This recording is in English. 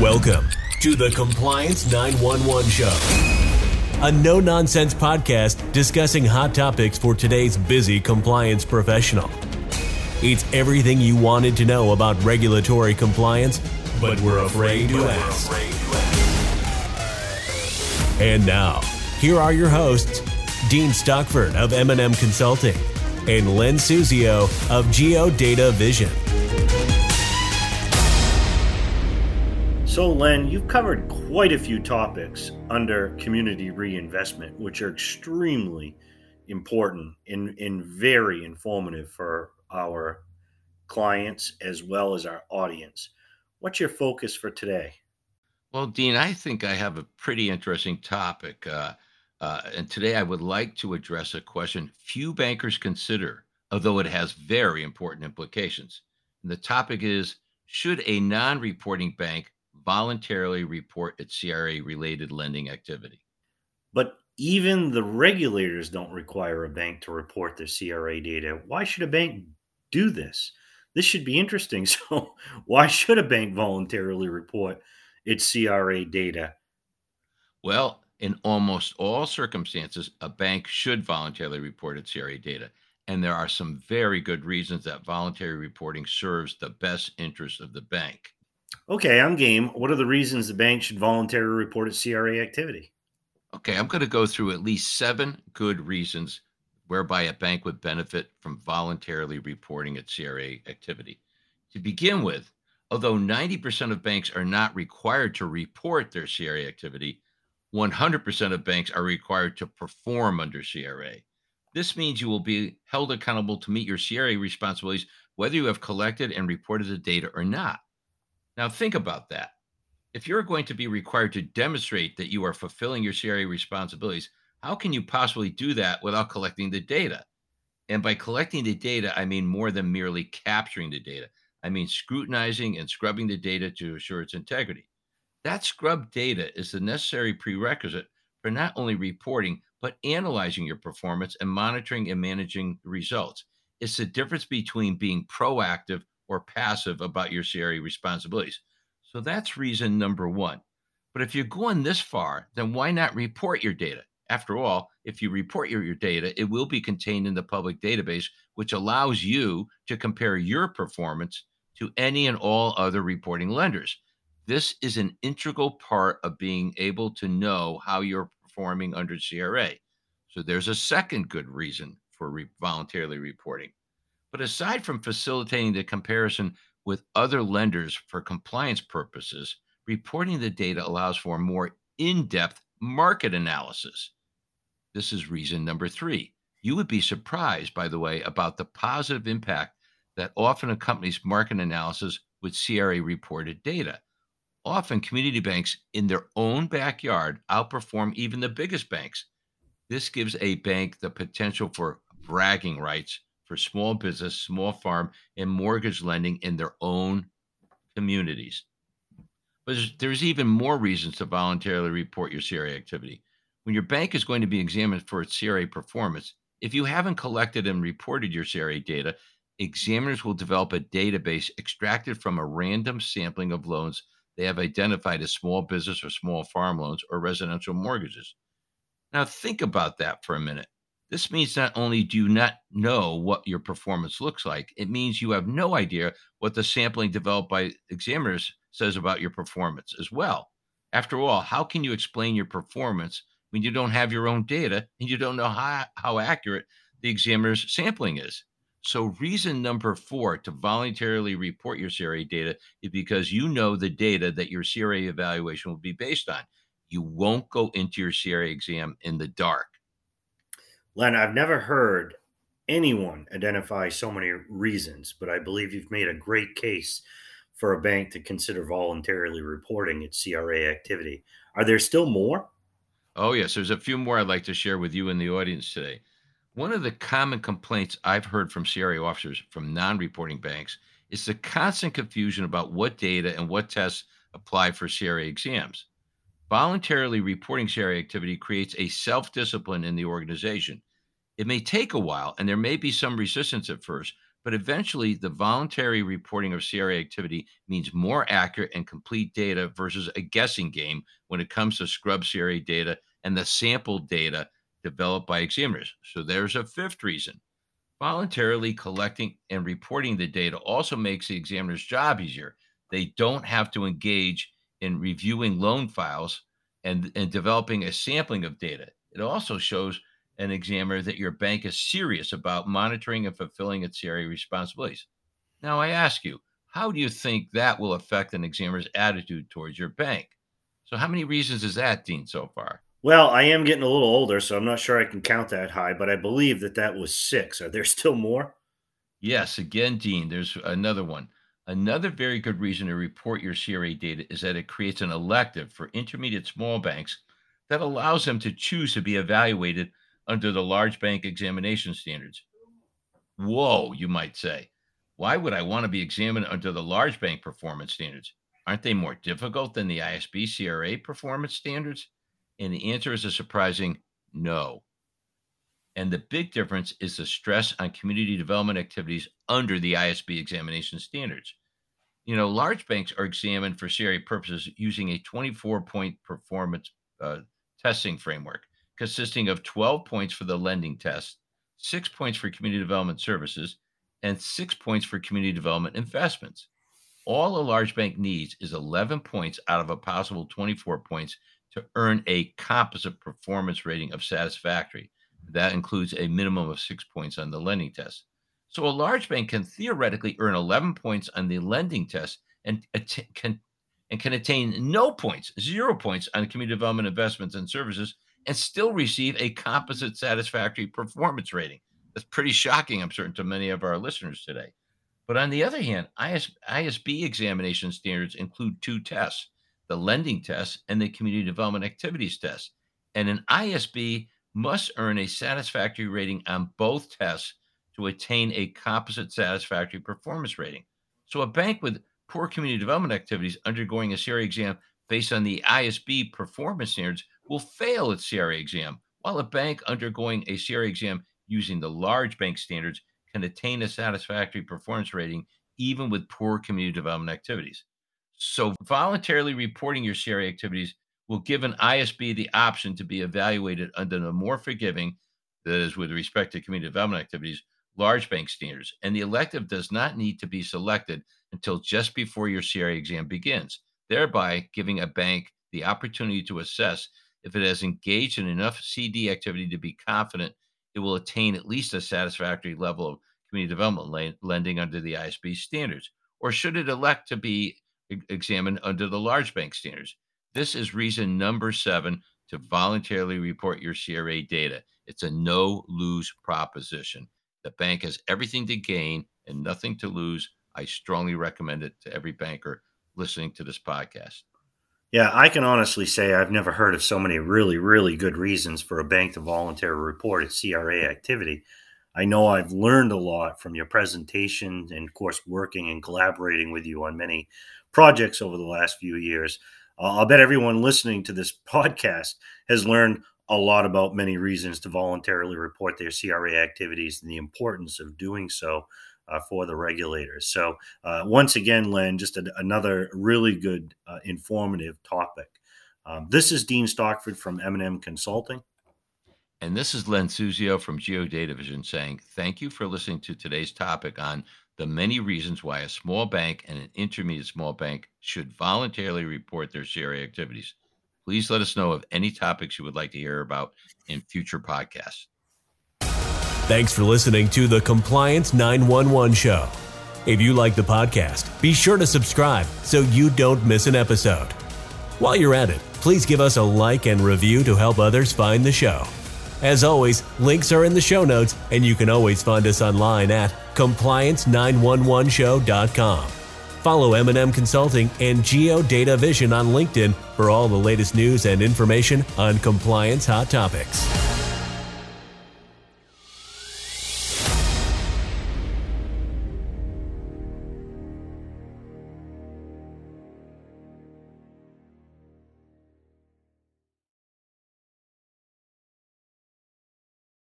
Welcome to the Compliance 911 Show, a no nonsense podcast discussing hot topics for today's busy compliance professional. It's everything you wanted to know about regulatory compliance, but we're afraid to ask. And now, here are your hosts, Dean Stockford of M&M Consulting and Len Suzio of GeoDataVision. So, Len, you've covered quite a few topics under community reinvestment, which are extremely important and, and very informative for our clients as well as our audience. What's your focus for today? Well, Dean, I think I have a pretty interesting topic. Uh, uh, and today I would like to address a question few bankers consider, although it has very important implications. And the topic is Should a non reporting bank voluntarily report its CRA related lending activity. But even the regulators don't require a bank to report their CRA data. Why should a bank do this? This should be interesting. So, why should a bank voluntarily report its CRA data? Well, in almost all circumstances, a bank should voluntarily report its CRA data. And there are some very good reasons that voluntary reporting serves the best interest of the bank. Okay, I'm game. What are the reasons the bank should voluntarily report its CRA activity? Okay, I'm going to go through at least seven good reasons whereby a bank would benefit from voluntarily reporting its CRA activity. To begin with, although 90% of banks are not required to report their CRA activity, 100% of banks are required to perform under CRA. This means you will be held accountable to meet your CRA responsibilities whether you have collected and reported the data or not. Now, think about that. If you're going to be required to demonstrate that you are fulfilling your CRA responsibilities, how can you possibly do that without collecting the data? And by collecting the data, I mean more than merely capturing the data. I mean scrutinizing and scrubbing the data to assure its integrity. That scrubbed data is the necessary prerequisite for not only reporting, but analyzing your performance and monitoring and managing results. It's the difference between being proactive or passive about your CRA responsibilities. So that's reason number one. But if you're going this far, then why not report your data? After all, if you report your, your data, it will be contained in the public database, which allows you to compare your performance to any and all other reporting lenders. This is an integral part of being able to know how you're performing under CRA. So there's a second good reason for re- voluntarily reporting. But aside from facilitating the comparison with other lenders for compliance purposes, reporting the data allows for more in depth market analysis. This is reason number three. You would be surprised, by the way, about the positive impact that often accompanies market analysis with CRA reported data. Often, community banks in their own backyard outperform even the biggest banks. This gives a bank the potential for bragging rights for small business, small farm, and mortgage lending in their own communities. But there's, there's even more reasons to voluntarily report your CRA activity. When your bank is going to be examined for its CRA performance, if you haven't collected and reported your CRA data, examiners will develop a database extracted from a random sampling of loans they have identified as small business or small farm loans or residential mortgages. Now, think about that for a minute. This means not only do you not know what your performance looks like, it means you have no idea what the sampling developed by examiners says about your performance as well. After all, how can you explain your performance when you don't have your own data and you don't know how, how accurate the examiner's sampling is? So, reason number four to voluntarily report your CRA data is because you know the data that your CRA evaluation will be based on. You won't go into your CRA exam in the dark. Len, I've never heard anyone identify so many reasons, but I believe you've made a great case for a bank to consider voluntarily reporting its CRA activity. Are there still more? Oh, yes. There's a few more I'd like to share with you in the audience today. One of the common complaints I've heard from CRA officers from non reporting banks is the constant confusion about what data and what tests apply for CRA exams. Voluntarily reporting CRA activity creates a self discipline in the organization. It may take a while and there may be some resistance at first, But eventually, the voluntary reporting of CRA activity means more accurate and complete data versus a guessing game when it comes to scrub CRA data and the sample data developed by examiners. So there's a fifth reason. Voluntarily collecting and reporting the data also makes the examiner's job easier. They don't have to engage in reviewing loan files and, and developing a sampling of data. It also shows an examiner that your bank is serious about monitoring and fulfilling its CRA responsibilities. Now, I ask you, how do you think that will affect an examiner's attitude towards your bank? So, how many reasons is that, Dean, so far? Well, I am getting a little older, so I'm not sure I can count that high, but I believe that that was six. Are there still more? Yes, again, Dean, there's another one. Another very good reason to report your CRA data is that it creates an elective for intermediate small banks that allows them to choose to be evaluated under the large bank examination standards. Whoa, you might say. Why would I want to be examined under the large bank performance standards? Aren't they more difficult than the ISB CRA performance standards? And the answer is a surprising no. And the big difference is the stress on community development activities under the ISB examination standards. You know, large banks are examined for CRA purposes using a 24 point performance uh, testing framework consisting of 12 points for the lending test, six points for community development services, and six points for community development investments. All a large bank needs is 11 points out of a possible 24 points to earn a composite performance rating of satisfactory. That includes a minimum of six points on the lending test. So a large bank can theoretically earn 11 points on the lending test and att- can and can attain no points, zero points on community development investments and services, and still receive a composite satisfactory performance rating. That's pretty shocking, I'm certain, to many of our listeners today. But on the other hand, IS, ISB examination standards include two tests the lending test and the community development activities test. And an ISB must earn a satisfactory rating on both tests to attain a composite satisfactory performance rating. So a bank with poor community development activities undergoing a CRA exam based on the ISB performance standards will fail its CRA exam, while a bank undergoing a CRA exam using the large bank standards can attain a satisfactory performance rating even with poor community development activities. So, voluntarily reporting your CRA activities will give an ISB the option to be evaluated under the more forgiving, that is, with respect to community development activities, large bank standards. And the elective does not need to be selected until just before your CRA exam begins, thereby giving a bank the opportunity to assess if it has engaged in enough CD activity to be confident it will attain at least a satisfactory level of community development lending under the ISB standards, or should it elect to be examined under the large bank standards. This is reason number seven to voluntarily report your CRA data. It's a no lose proposition. The bank has everything to gain and nothing to lose. I strongly recommend it to every banker listening to this podcast. Yeah, I can honestly say I've never heard of so many really, really good reasons for a bank to voluntarily report its CRA activity. I know I've learned a lot from your presentation and, of course, working and collaborating with you on many projects over the last few years. I'll bet everyone listening to this podcast has learned a lot about many reasons to voluntarily report their CRA activities and the importance of doing so uh, for the regulators. So, uh, once again, Len, just a, another really good, uh, informative topic. Um, this is Dean Stockford from M&M Consulting. And this is Len Suzio from GeoDataVision saying, thank you for listening to today's topic on the many reasons why a small bank and an intermediate small bank should voluntarily report their CRA activities. Please let us know of any topics you would like to hear about in future podcasts. Thanks for listening to the Compliance 911 Show. If you like the podcast, be sure to subscribe so you don't miss an episode. While you're at it, please give us a like and review to help others find the show. As always, links are in the show notes, and you can always find us online at compliance911show.com. Follow M&M Consulting and GeoDataVision on LinkedIn for all the latest news and information on compliance hot topics.